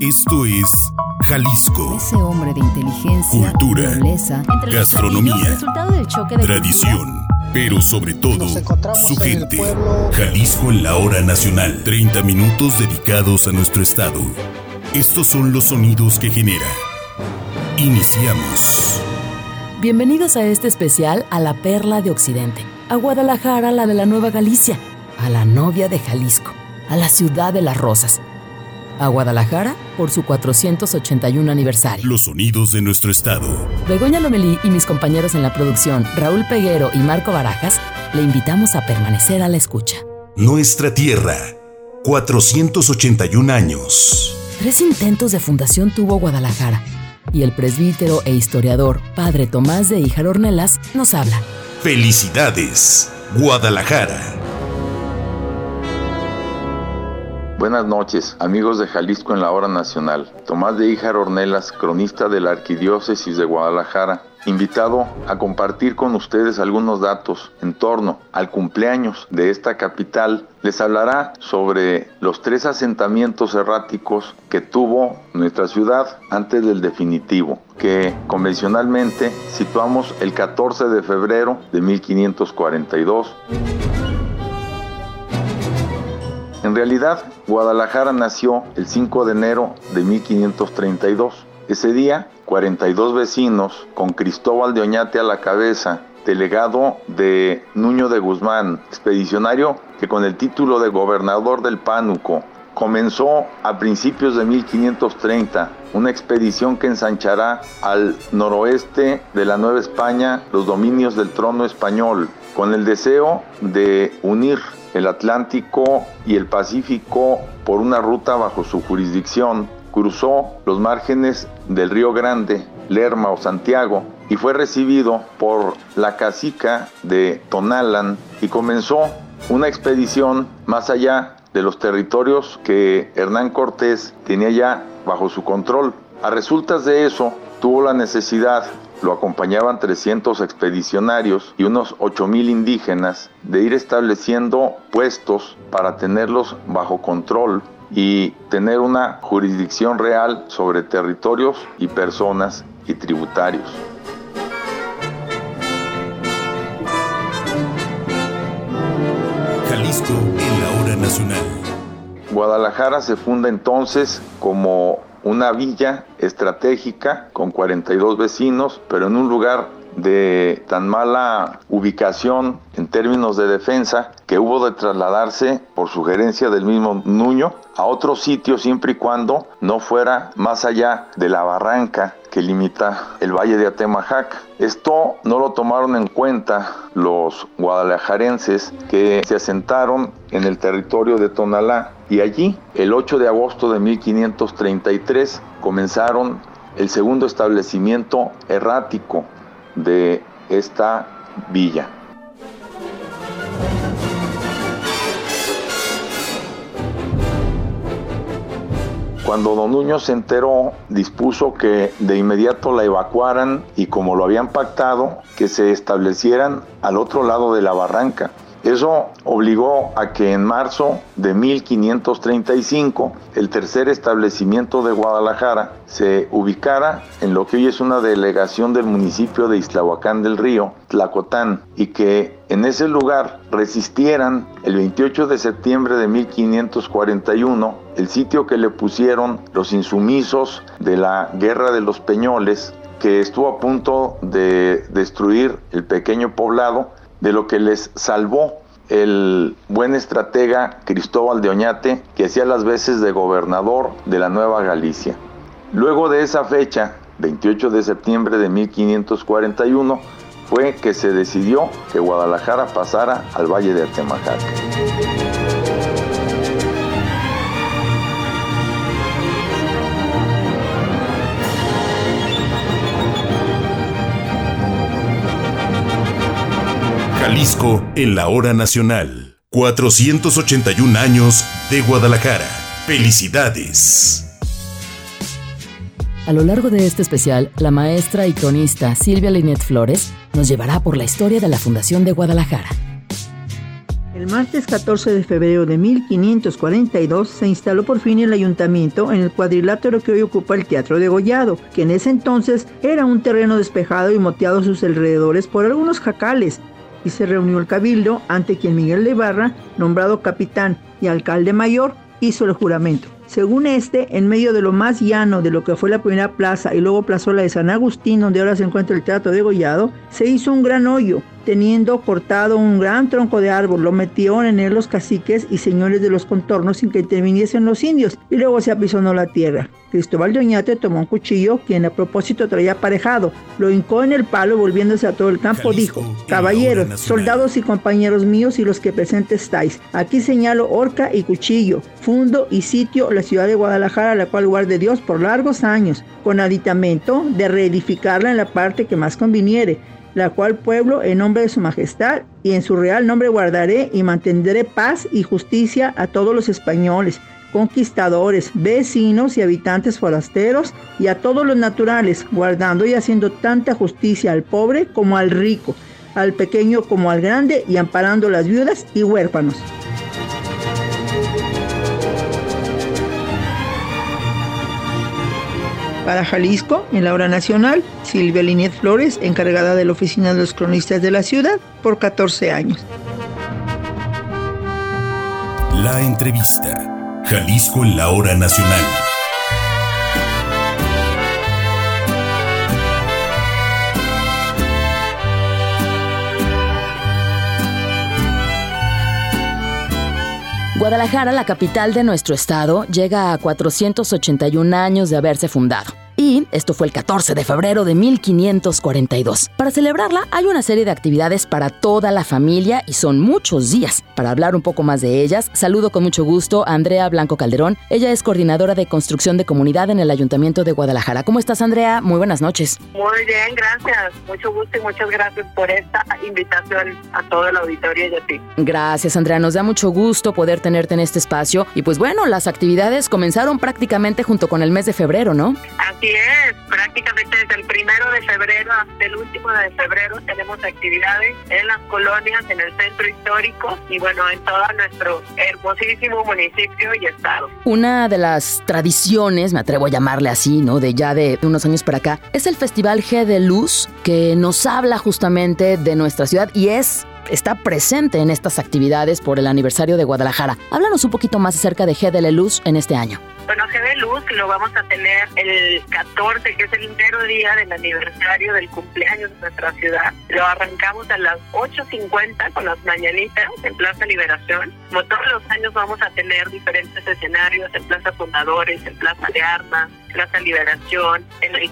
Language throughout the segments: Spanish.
Esto es Jalisco. Ese hombre de inteligencia, Cultura, nobleza, Gastronomía, del choque de Tradición, pero sobre todo su gente. pueblo. Jalisco en la hora nacional. 30 minutos dedicados a nuestro estado. Estos son los sonidos que genera. Iniciamos. Bienvenidos a este especial a la Perla de Occidente, a Guadalajara, la de la Nueva Galicia, a la novia de Jalisco, a la ciudad de las rosas, a Guadalajara por su 481 aniversario. Los sonidos de nuestro estado. Begoña Lomelí y mis compañeros en la producción, Raúl Peguero y Marco Barajas, le invitamos a permanecer a la escucha. Nuestra tierra. 481 años. Tres intentos de fundación tuvo Guadalajara y el presbítero e historiador Padre Tomás de Híjar Ornelas nos habla. Felicidades, Guadalajara. Buenas noches, amigos de Jalisco en la hora nacional. Tomás de Híjar Ornelas, cronista de la Arquidiócesis de Guadalajara, invitado a compartir con ustedes algunos datos en torno al cumpleaños de esta capital, les hablará sobre los tres asentamientos erráticos que tuvo nuestra ciudad antes del definitivo, que convencionalmente situamos el 14 de febrero de 1542. Realidad, Guadalajara nació el 5 de enero de 1532. Ese día, 42 vecinos, con Cristóbal de Oñate a la cabeza, delegado de Nuño de Guzmán, expedicionario que con el título de gobernador del Pánuco comenzó a principios de 1530 una expedición que ensanchará al noroeste de la Nueva España los dominios del trono español, con el deseo de unir el Atlántico y el Pacífico por una ruta bajo su jurisdicción, cruzó los márgenes del Río Grande, Lerma o Santiago y fue recibido por la cacica de Tonalan y comenzó una expedición más allá de los territorios que Hernán Cortés tenía ya bajo su control. A resultas de eso, tuvo la necesidad lo acompañaban 300 expedicionarios y unos 8.000 indígenas de ir estableciendo puestos para tenerlos bajo control y tener una jurisdicción real sobre territorios y personas y tributarios. Jalisco en la hora nacional. Guadalajara se funda entonces como una villa estratégica con 42 vecinos, pero en un lugar de tan mala ubicación en términos de defensa que hubo de trasladarse por sugerencia del mismo Nuño a otro sitio siempre y cuando no fuera más allá de la barranca que limita el valle de Atemajac. Esto no lo tomaron en cuenta los guadalajarenses que se asentaron en el territorio de Tonalá y allí el 8 de agosto de 1533 comenzaron el segundo establecimiento errático de esta villa. Cuando don Nuño se enteró, dispuso que de inmediato la evacuaran y como lo habían pactado, que se establecieran al otro lado de la barranca. Eso obligó a que en marzo de 1535 el tercer establecimiento de Guadalajara se ubicara en lo que hoy es una delegación del municipio de Islahuacán del Río, Tlacotán, y que en ese lugar resistieran el 28 de septiembre de 1541 el sitio que le pusieron los insumisos de la Guerra de los Peñoles, que estuvo a punto de destruir el pequeño poblado de lo que les salvó el buen estratega Cristóbal de Oñate, que hacía las veces de gobernador de la Nueva Galicia. Luego de esa fecha, 28 de septiembre de 1541, fue que se decidió que Guadalajara pasara al Valle de Atemajac. Jalisco en la hora nacional. 481 años de Guadalajara. Felicidades. A lo largo de este especial, la maestra y cronista Silvia Linet Flores nos llevará por la historia de la Fundación de Guadalajara. El martes 14 de febrero de 1542 se instaló por fin el ayuntamiento en el cuadrilátero que hoy ocupa el Teatro de Gollado, que en ese entonces era un terreno despejado y moteado a sus alrededores por algunos jacales, y se reunió el cabildo ante quien Miguel de Ibarra, nombrado capitán y alcalde mayor, hizo el juramento. Según este, en medio de lo más llano de lo que fue la primera plaza y luego plazola de San Agustín, donde ahora se encuentra el Teatro de Gollado, se hizo un gran hoyo teniendo cortado un gran tronco de árbol, lo metieron en él los caciques y señores de los contornos sin que interviniesen los indios, y luego se apisonó la tierra. Cristóbal de Oñate tomó un cuchillo, quien a propósito traía aparejado, lo hincó en el palo volviéndose a todo el campo, dijo, caballeros, soldados y compañeros míos y los que presentes estáis, aquí señalo horca y cuchillo, fundo y sitio la ciudad de Guadalajara, la cual guarde Dios por largos años, con aditamento de reedificarla en la parte que más conviniere, la cual pueblo en nombre de su majestad y en su real nombre guardaré y mantendré paz y justicia a todos los españoles, conquistadores, vecinos y habitantes forasteros y a todos los naturales, guardando y haciendo tanta justicia al pobre como al rico, al pequeño como al grande y amparando las viudas y huérfanos. Para Jalisco, en la hora nacional, Silvia Linet Flores, encargada de la oficina de los cronistas de la ciudad, por 14 años. La entrevista. Jalisco en la hora nacional. Guadalajara, la capital de nuestro estado, llega a 481 años de haberse fundado. Y esto fue el 14 de febrero de 1542. Para celebrarla hay una serie de actividades para toda la familia y son muchos días. Para hablar un poco más de ellas, saludo con mucho gusto a Andrea Blanco Calderón. Ella es coordinadora de construcción de comunidad en el Ayuntamiento de Guadalajara. ¿Cómo estás, Andrea? Muy buenas noches. Muy bien, gracias. Mucho gusto y muchas gracias por esta invitación a todo el auditorio y a ti. Gracias, Andrea. Nos da mucho gusto poder tenerte en este espacio. Y pues bueno, las actividades comenzaron prácticamente junto con el mes de febrero, ¿no? Así es, prácticamente desde el primero de febrero hasta el último de febrero tenemos actividades en las colonias, en el centro histórico y bueno, en todo nuestro hermosísimo municipio y estado. Una de las tradiciones, me atrevo a llamarle así, ¿no? De ya de unos años para acá, es el Festival G de Luz, que nos habla justamente de nuestra ciudad y es está presente en estas actividades por el aniversario de Guadalajara. Háblanos un poquito más acerca de G de Luz en este año. Bueno, G de Luz lo vamos a tener el 14, que es el entero día del aniversario del cumpleaños de nuestra ciudad. Lo arrancamos a las 8.50 con las mañanitas en Plaza Liberación. Como todos los años vamos a tener diferentes escenarios en Plaza Fundadores, en Plaza de Armas, Plaza Liberación, en el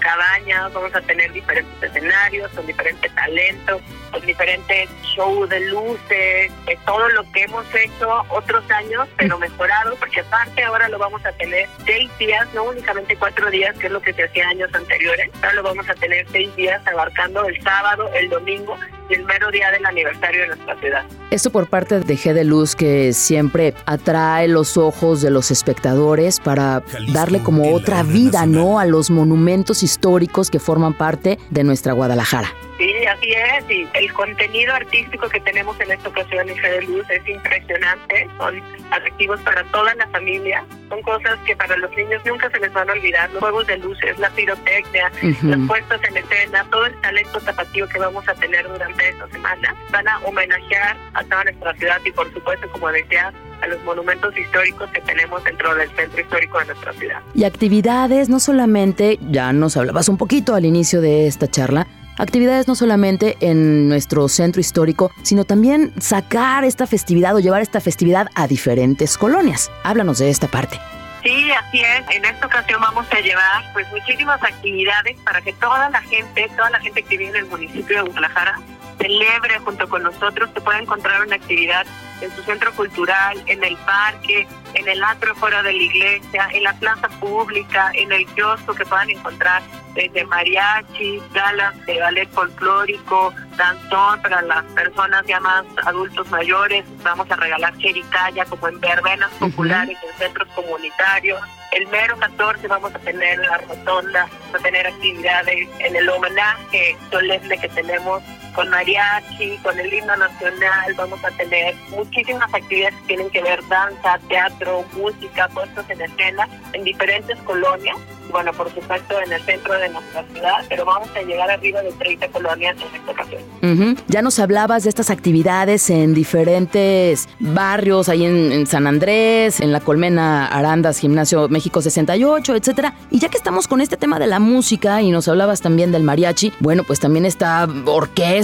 vamos a tener diferentes escenarios con diferentes talentos, con diferentes shows de luces, de todo lo que hemos hecho otros años, pero mejorado, porque aparte ahora lo vamos a tener seis días, no únicamente cuatro días, que es lo que se hacía años anteriores, ahora lo vamos a tener seis días abarcando el sábado, el domingo el mero día del aniversario de nuestra ciudad. Esto por parte de G de Luz que siempre atrae los ojos de los espectadores para darle como otra vida, ¿no? A los monumentos históricos que forman parte de nuestra Guadalajara. Sí, así es. Y el contenido artístico que tenemos en esta ocasión en G de Luz es impresionante. Son atractivos para toda la familia. Son cosas que para los niños nunca se les van a olvidar. Los juegos de luces, la pirotecnia, los puestos en escena, todo el talento tapatío que vamos a tener durante esta semana van a homenajear a toda nuestra ciudad y por supuesto, como decía, a los monumentos históricos que tenemos dentro del centro histórico de nuestra ciudad. Y actividades, no solamente, ya nos hablabas un poquito al inicio de esta charla, actividades no solamente en nuestro centro histórico, sino también sacar esta festividad o llevar esta festividad a diferentes colonias. Háblanos de esta parte. Sí, así es. En esta ocasión vamos a llevar pues muchísimas actividades para que toda la gente, toda la gente que vive en el municipio de Guadalajara celebre junto con nosotros, se pueda encontrar una actividad en su centro cultural, en el parque, en el atrio fuera de la iglesia, en la plaza pública, en el kiosco que puedan encontrar desde mariachi, galas de ballet folclórico, danzón para las personas ya más adultos mayores. Vamos a regalar jericaya como en verbenas populares en centros comunitarios. El mero 14 vamos a tener la rotonda, vamos a tener actividades en el homenaje solemne que tenemos con mariachi, con el himno nacional, vamos a tener muchísimas actividades que tienen que ver danza, teatro, música, puestos en escena en diferentes colonias bueno, por supuesto en el centro de nuestra ciudad, pero vamos a llegar arriba de 30 colonias en esta ocasión. Ya nos hablabas de estas actividades en diferentes barrios, ahí en, San Andrés, en La Colmena, Arandas, Gimnasio México 68, etcétera. Y ya que estamos con este tema de la música y nos hablabas también del mariachi, bueno, pues también está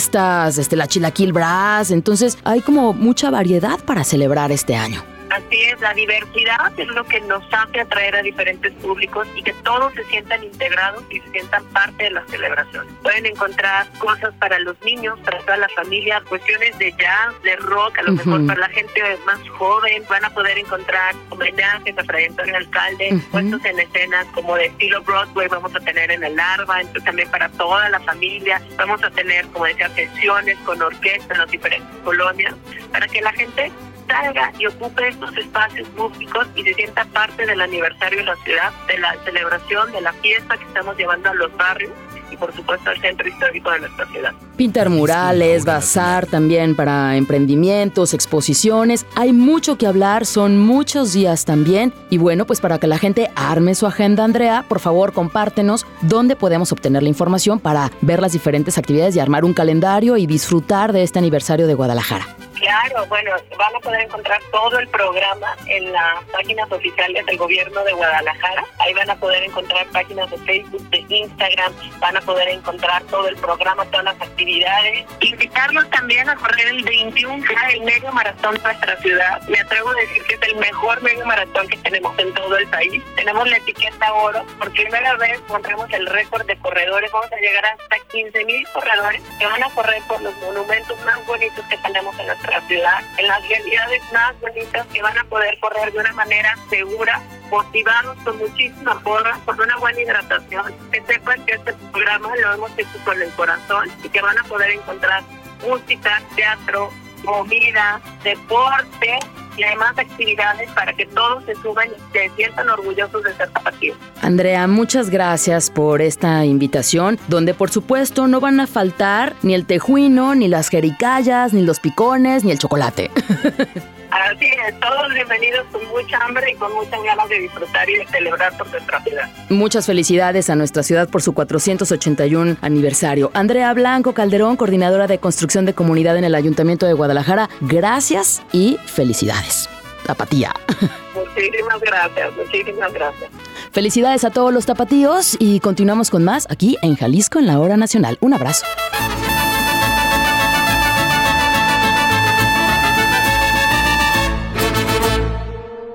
orquestas, este, la Chilaquil Brass, entonces hay como mucha variedad para celebrar este año. Así es, la diversidad es lo que nos hace atraer a diferentes públicos y que todos se sientan integrados y se sientan parte de la celebración. Pueden encontrar cosas para los niños, para toda la familia, cuestiones de jazz, de rock, a lo mejor para la gente más joven, van a poder encontrar homenajes a Fray Antonio Alcalde, puestos en escenas como de estilo Broadway, vamos a tener en el Arba, entonces también para toda la familia, vamos a tener, como decía, sesiones con orquesta en las diferentes colonias, para que la gente salga y ocupe estos espacios públicos y se sienta parte del aniversario de la ciudad, de la celebración, de la fiesta que estamos llevando a los barrios y por supuesto al centro histórico de nuestra ciudad. Pintar murales, bazar también para emprendimientos, exposiciones. Hay mucho que hablar, son muchos días también. Y bueno, pues para que la gente arme su agenda, Andrea, por favor compártenos dónde podemos obtener la información para ver las diferentes actividades y armar un calendario y disfrutar de este aniversario de Guadalajara. Claro, bueno, van a poder encontrar todo el programa en las páginas oficiales del gobierno de Guadalajara. Ahí van a poder encontrar páginas de Facebook, de Instagram, van a poder encontrar todo el programa, todas las actividades. Invitarlos también a correr el 21 el medio maratón de nuestra ciudad. Me atrevo a decir que es el mejor medio maratón que tenemos en todo el país. Tenemos la etiqueta oro. Por primera vez pondremos el récord de corredores. Vamos a llegar hasta 15 mil corredores que van a correr por los monumentos más bonitos que tenemos en nuestra ciudad, en las realidades más bonitas que van a poder correr de una manera segura, motivados con muchísima porra, con una buena hidratación. Que sepan que este programa lo hemos hecho con el corazón y que van a poder encontrar música, teatro, movida, deporte y además actividades para que todos se suban y se sientan orgullosos de ser tapatíos. Andrea, muchas gracias por esta invitación, donde por supuesto no van a faltar ni el tejuino, ni las jericayas, ni los picones, ni el chocolate. Así es, todos bienvenidos con mucha hambre y con muchas ganas de disfrutar y de celebrar por nuestra ciudad. Muchas felicidades a nuestra ciudad por su 481 aniversario. Andrea Blanco Calderón, coordinadora de construcción de comunidad en el Ayuntamiento de Guadalajara, gracias y felicidades. Tapatía. Muchísimas gracias, muchísimas gracias. Felicidades a todos los tapatíos y continuamos con más aquí en Jalisco en la Hora Nacional. Un abrazo.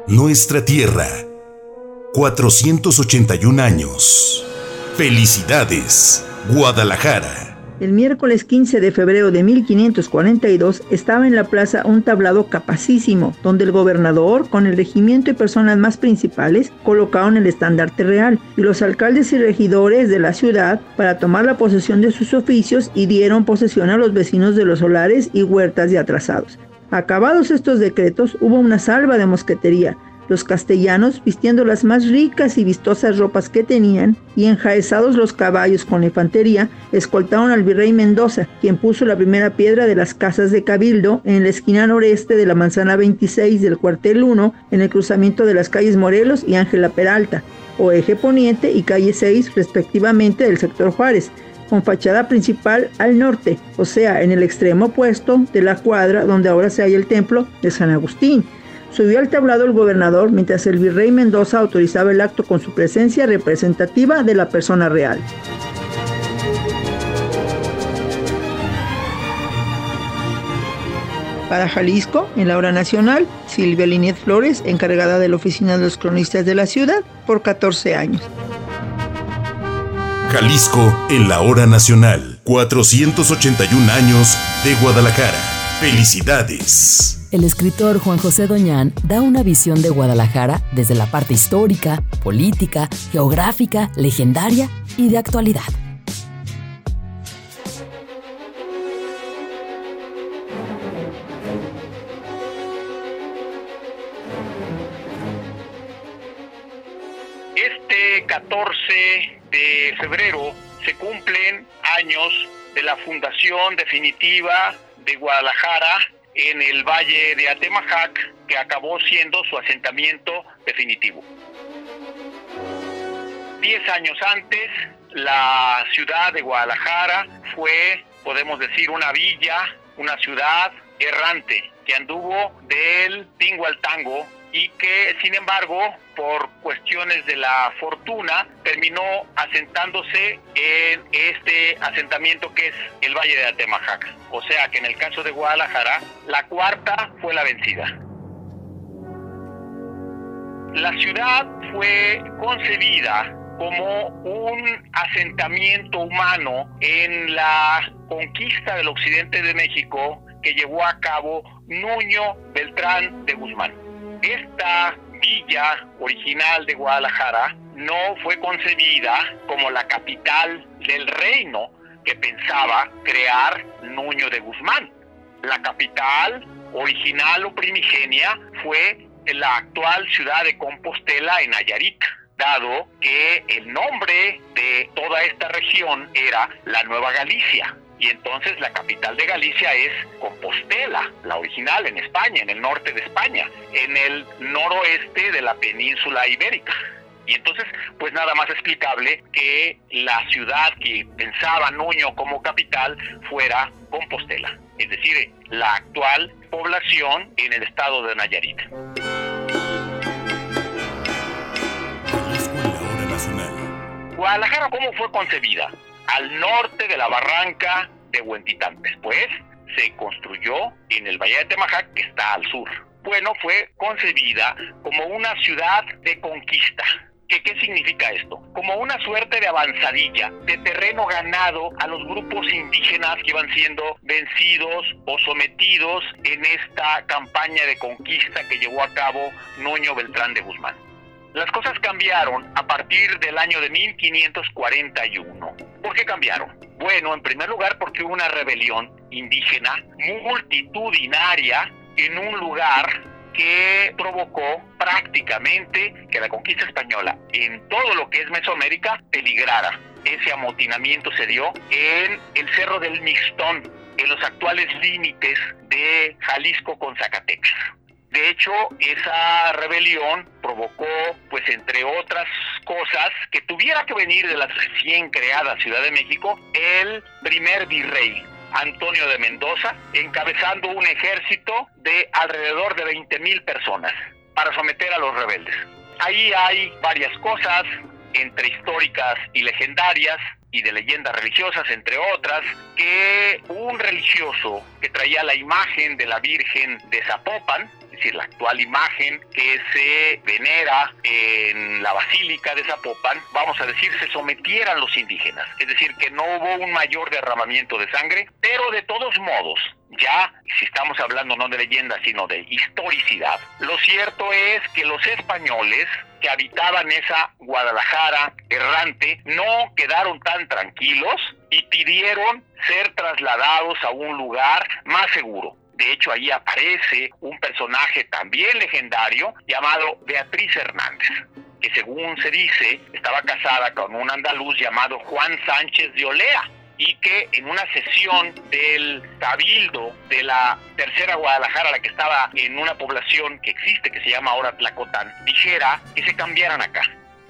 Nuestra tierra. 481 años. Felicidades, Guadalajara. El miércoles 15 de febrero de 1542 estaba en la plaza un tablado capacísimo, donde el gobernador, con el regimiento y personas más principales, colocaron el estandarte real, y los alcaldes y regidores de la ciudad para tomar la posesión de sus oficios y dieron posesión a los vecinos de los solares y huertas de atrasados. Acabados estos decretos, hubo una salva de mosquetería. Los castellanos, vistiendo las más ricas y vistosas ropas que tenían, y enjaezados los caballos con la infantería, escoltaron al virrey Mendoza, quien puso la primera piedra de las casas de Cabildo en la esquina noreste de la manzana 26 del cuartel 1, en el cruzamiento de las calles Morelos y Ángela Peralta, o eje poniente y calle 6 respectivamente del sector Juárez, con fachada principal al norte, o sea, en el extremo opuesto de la cuadra donde ahora se halla el templo de San Agustín. Subió al tablado el gobernador mientras el virrey Mendoza autorizaba el acto con su presencia representativa de la persona real. Para Jalisco, en la hora nacional, Silvia Linet Flores, encargada de la oficina de los cronistas de la ciudad, por 14 años. Jalisco en la hora nacional. 481 años de Guadalajara. Felicidades. El escritor Juan José Doñán da una visión de Guadalajara desde la parte histórica, política, geográfica, legendaria y de actualidad. 14 de febrero se cumplen años de la fundación definitiva de Guadalajara en el valle de Atemajac, que acabó siendo su asentamiento definitivo. Diez años antes, la ciudad de Guadalajara fue, podemos decir, una villa, una ciudad errante que anduvo del tingo al tango y que sin embargo por cuestiones de la fortuna terminó asentándose en este asentamiento que es el Valle de Atemajac. O sea que en el caso de Guadalajara la cuarta fue la vencida. La ciudad fue concebida como un asentamiento humano en la conquista del occidente de México que llevó a cabo Nuño Beltrán de Guzmán esta villa original de Guadalajara no fue concebida como la capital del reino que pensaba crear Nuño de Guzmán. La capital original o primigenia fue la actual ciudad de Compostela en Nayarit, dado que el nombre de toda esta región era la Nueva Galicia y entonces la capital de Galicia es Compostela, la original en España, en el norte de España, en el noroeste de la península ibérica. Y entonces, pues nada más explicable que la ciudad que pensaba Nuño como capital fuera Compostela, es decir, la actual población en el estado de Nayarit. Guadalajara, ¿cómo fue concebida? al norte de la barranca Huentitán. Después se construyó en el Valle de Temajac, que está al sur. Bueno, fue concebida como una ciudad de conquista. ¿Qué, ¿Qué significa esto? Como una suerte de avanzadilla, de terreno ganado a los grupos indígenas que iban siendo vencidos o sometidos en esta campaña de conquista que llevó a cabo Nuño Beltrán de Guzmán. Las cosas cambiaron a partir del año de 1541. ¿Por qué cambiaron? Bueno, en primer lugar porque hubo una rebelión indígena multitudinaria en un lugar que provocó prácticamente que la conquista española en todo lo que es Mesoamérica peligrara. Ese amotinamiento se dio en el Cerro del Mixtón, en los actuales límites de Jalisco con Zacatecas. De hecho, esa rebelión provocó, pues entre otras cosas, que tuviera que venir de la recién creada Ciudad de México el primer virrey, Antonio de Mendoza, encabezando un ejército de alrededor de 20 mil personas para someter a los rebeldes. Ahí hay varias cosas, entre históricas y legendarias, y de leyendas religiosas, entre otras, que un religioso que traía la imagen de la Virgen de Zapopan, es decir, la actual imagen que se venera en la Basílica de Zapopan, vamos a decir, se sometieran los indígenas. Es decir, que no hubo un mayor derramamiento de sangre, pero de todos modos, ya si estamos hablando no de leyenda, sino de historicidad, lo cierto es que los españoles que habitaban esa Guadalajara errante no quedaron tan tranquilos y pidieron ser trasladados a un lugar más seguro. De hecho, ahí aparece un personaje también legendario llamado Beatriz Hernández, que según se dice estaba casada con un andaluz llamado Juan Sánchez de Olea y que en una sesión del cabildo de la tercera Guadalajara, la que estaba en una población que existe, que se llama ahora Tlacotán, dijera que se cambiaran acá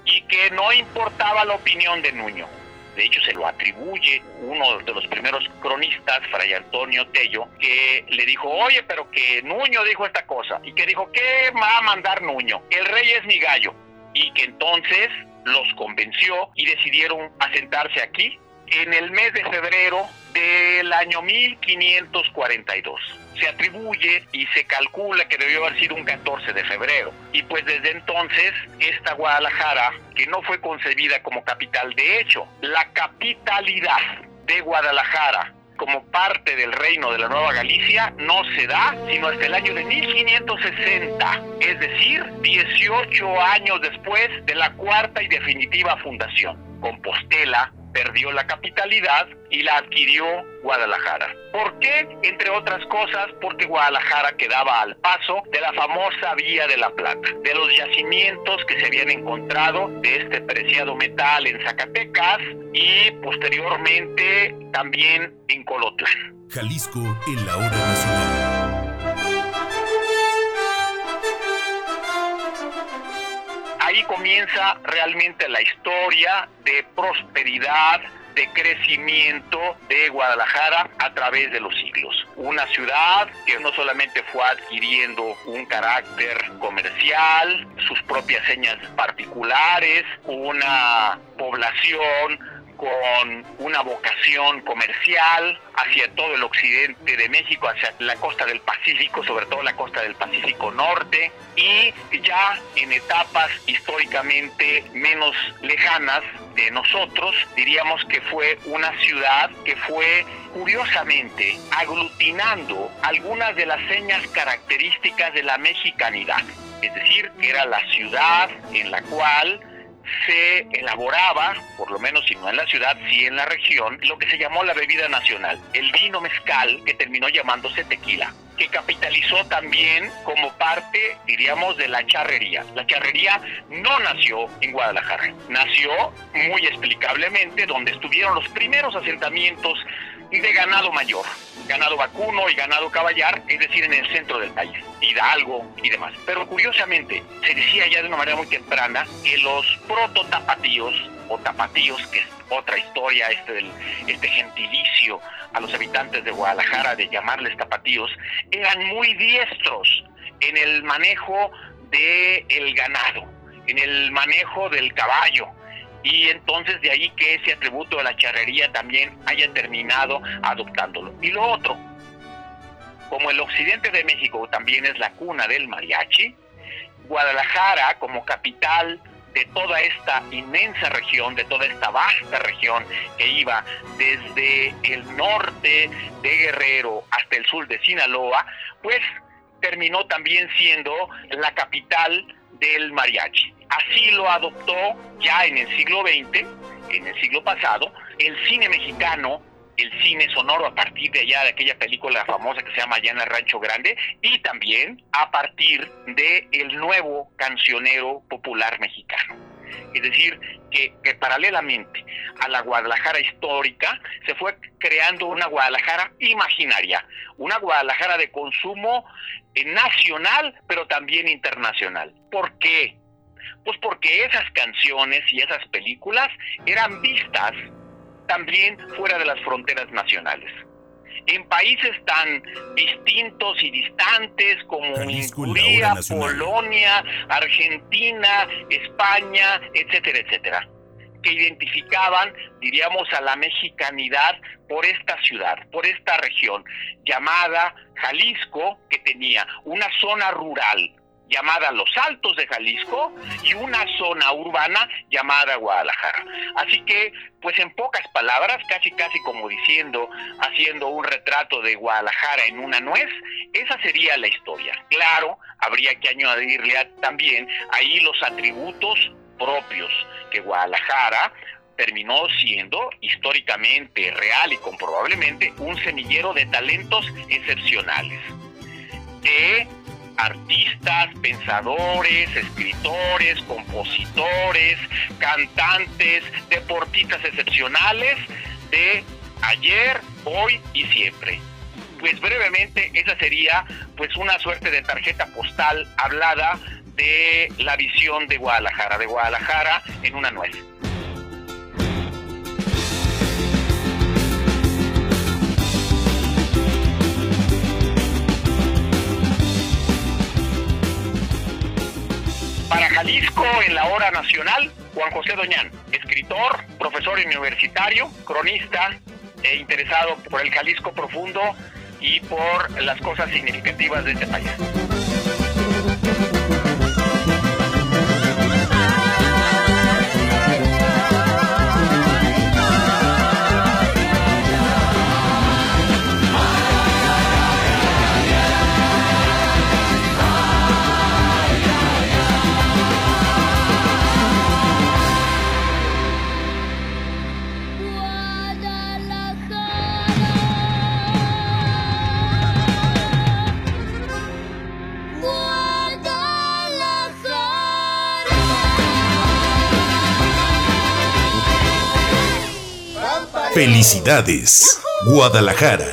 y que no importaba la opinión de Nuño, de hecho se lo atribuye uno de los primeros cronistas, Fray Antonio Tello, que le dijo, oye, pero que Nuño dijo esta cosa, y que dijo, ¿qué va a mandar Nuño? El rey es mi gallo, y que entonces los convenció y decidieron asentarse aquí en el mes de febrero del año 1542. Se atribuye y se calcula que debió haber sido un 14 de febrero. Y pues desde entonces, esta Guadalajara, que no fue concebida como capital, de hecho, la capitalidad de Guadalajara como parte del reino de la Nueva Galicia no se da sino hasta el año de 1560, es decir, 18 años después de la cuarta y definitiva fundación. Compostela perdió la capitalidad y la adquirió Guadalajara. ¿Por qué? Entre otras cosas, porque Guadalajara quedaba al paso de la famosa Vía de la Plata, de los yacimientos que se habían encontrado de este preciado metal en Zacatecas y posteriormente también en Colotlán. Jalisco en la hora nacional. Ahí comienza realmente la historia de prosperidad, de crecimiento de Guadalajara a través de los siglos. Una ciudad que no solamente fue adquiriendo un carácter comercial, sus propias señas particulares, una población con una vocación comercial hacia todo el occidente de México, hacia la costa del Pacífico, sobre todo la costa del Pacífico Norte, y ya en etapas históricamente menos lejanas de nosotros, diríamos que fue una ciudad que fue curiosamente aglutinando algunas de las señas características de la mexicanidad. Es decir, que era la ciudad en la cual se elaboraba, por lo menos si no en la ciudad, sí en la región, lo que se llamó la bebida nacional, el vino mezcal, que terminó llamándose tequila que capitalizó también como parte, diríamos, de la charrería. La charrería no nació en Guadalajara, nació muy explicablemente donde estuvieron los primeros asentamientos de ganado mayor, ganado vacuno y ganado caballar, es decir, en el centro del país, Hidalgo y demás. Pero curiosamente, se decía ya de una manera muy temprana que los proto-tapatíos, o tapatíos, que es otra historia, este, este gentilicio a los habitantes de Guadalajara de llamarles tapatíos, eran muy diestros en el manejo del el ganado, en el manejo del caballo, y entonces de ahí que ese atributo de la charrería también haya terminado adoptándolo. Y lo otro, como el occidente de México también es la cuna del mariachi, Guadalajara como capital de toda esta inmensa región, de toda esta vasta región que iba desde el norte de Guerrero hasta el sur de Sinaloa, pues terminó también siendo la capital del mariachi. Así lo adoptó ya en el siglo XX, en el siglo pasado, el cine mexicano, el cine sonoro a partir de allá de aquella película famosa que se llama Allá en el Rancho Grande y también a partir de el nuevo cancionero popular mexicano. Es decir, que, que, paralelamente a la Guadalajara histórica se fue creando una Guadalajara imaginaria, una Guadalajara de consumo eh, nacional, pero también internacional. ¿Por qué? Pues porque esas canciones y esas películas eran vistas también fuera de las fronteras nacionales. En países tan distintos y distantes como Hungría, Polonia, Argentina, España, etcétera, etcétera, que identificaban, diríamos, a la mexicanidad por esta ciudad, por esta región, llamada Jalisco, que tenía una zona rural llamada Los Altos de Jalisco y una zona urbana llamada Guadalajara. Así que, pues en pocas palabras, casi casi como diciendo, haciendo un retrato de Guadalajara en una nuez, esa sería la historia. Claro, habría que añadirle también ahí los atributos propios que Guadalajara terminó siendo históricamente, real y comprobablemente un semillero de talentos excepcionales. De artistas, pensadores, escritores, compositores, cantantes, deportistas excepcionales de ayer, hoy y siempre. Pues brevemente esa sería pues una suerte de tarjeta postal hablada de la visión de Guadalajara, de Guadalajara en una nuez. Para Jalisco en la hora nacional, Juan José Doñán, escritor, profesor universitario, cronista e interesado por el Jalisco profundo y por las cosas significativas de este país. Felicidades, Guadalajara.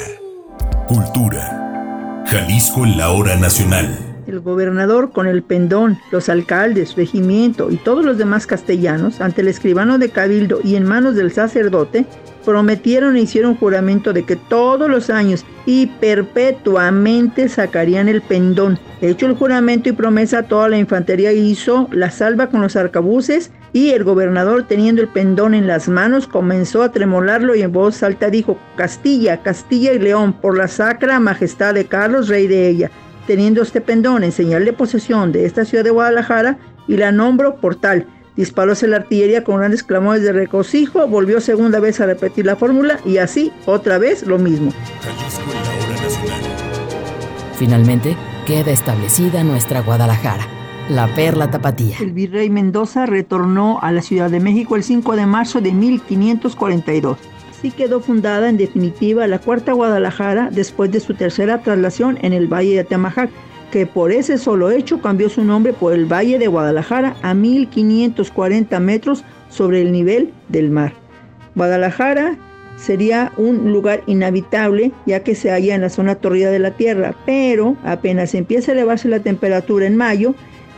Cultura. Jalisco en la hora nacional. El gobernador con el pendón, los alcaldes, regimiento y todos los demás castellanos, ante el escribano de Cabildo y en manos del sacerdote, prometieron e hicieron juramento de que todos los años y perpetuamente sacarían el pendón. Hecho el juramento y promesa, toda la infantería hizo la salva con los arcabuces y el gobernador teniendo el pendón en las manos comenzó a tremolarlo y en voz alta dijo, Castilla, Castilla y León, por la sacra majestad de Carlos, rey de ella teniendo este pendón en señal de posesión de esta ciudad de Guadalajara y la nombro por tal. Disparóse la artillería con grandes clamores de regocijo, volvió segunda vez a repetir la fórmula y así otra vez lo mismo. Finalmente, queda establecida nuestra Guadalajara, la perla tapatía. El virrey Mendoza retornó a la Ciudad de México el 5 de marzo de 1542 Así quedó fundada en definitiva la Cuarta Guadalajara después de su tercera traslación en el Valle de Atemajac, que por ese solo hecho cambió su nombre por el Valle de Guadalajara a 1540 metros sobre el nivel del mar. Guadalajara sería un lugar inhabitable ya que se halla en la zona torrida de la tierra, pero apenas empieza a elevarse la temperatura en mayo,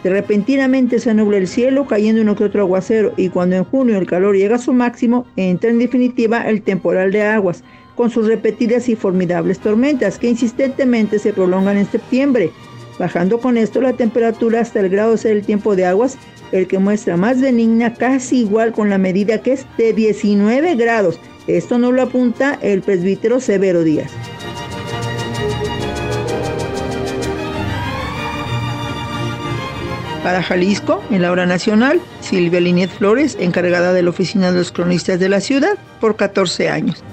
repentinamente se nubla el cielo, cayendo uno que otro aguacero, y cuando en junio el calor llega a su máximo, entra en definitiva el temporal de aguas, con sus repetidas y formidables tormentas que insistentemente se prolongan en septiembre, bajando con esto la temperatura hasta el grado de ser el tiempo de aguas, el que muestra más benigna, casi igual con la medida que es de 19 grados. Esto no lo apunta el presbítero Severo Díaz. Para Jalisco, en la hora nacional, Silvia Linet Flores, encargada de la oficina de los cronistas de la ciudad, por 14 años.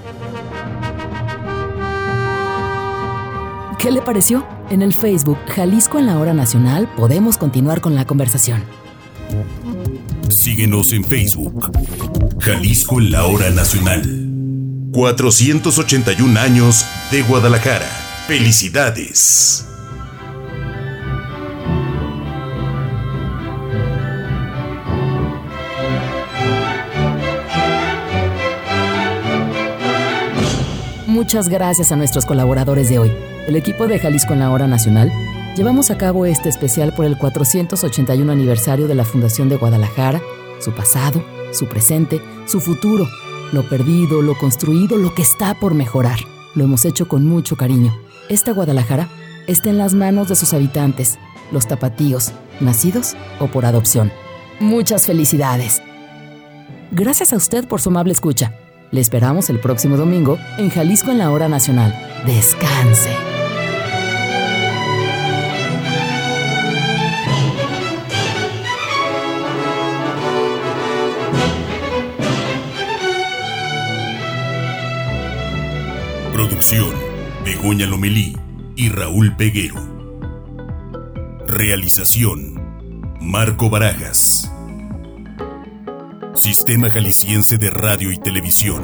¿Qué le pareció? En el Facebook Jalisco en la hora nacional podemos continuar con la conversación. Síguenos en Facebook. Jalisco en la hora nacional. 481 años de Guadalajara. Felicidades. Muchas gracias a nuestros colaboradores de hoy. El equipo de Jalisco en la Hora Nacional llevamos a cabo este especial por el 481 aniversario de la Fundación de Guadalajara, su pasado, su presente, su futuro, lo perdido, lo construido, lo que está por mejorar. Lo hemos hecho con mucho cariño. Esta Guadalajara está en las manos de sus habitantes, los tapatíos, nacidos o por adopción. Muchas felicidades. Gracias a usted por su amable escucha. Le esperamos el próximo domingo en Jalisco en la Hora Nacional. Descanse. Producción Begoña Lomelí y Raúl Peguero. Realización Marco Barajas. Sistema Jalisciense de Radio y Televisión.